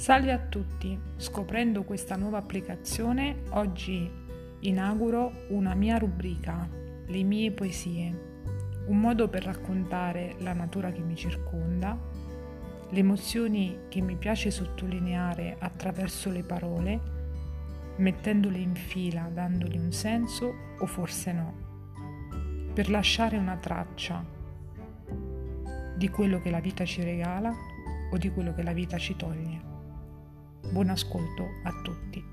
Salve a tutti, scoprendo questa nuova applicazione oggi inauguro una mia rubrica, le mie poesie, un modo per raccontare la natura che mi circonda, le emozioni che mi piace sottolineare attraverso le parole, mettendole in fila, dandogli un senso o forse no, per lasciare una traccia di quello che la vita ci regala o di quello che la vita ci toglie. Buon ascolto a tutti.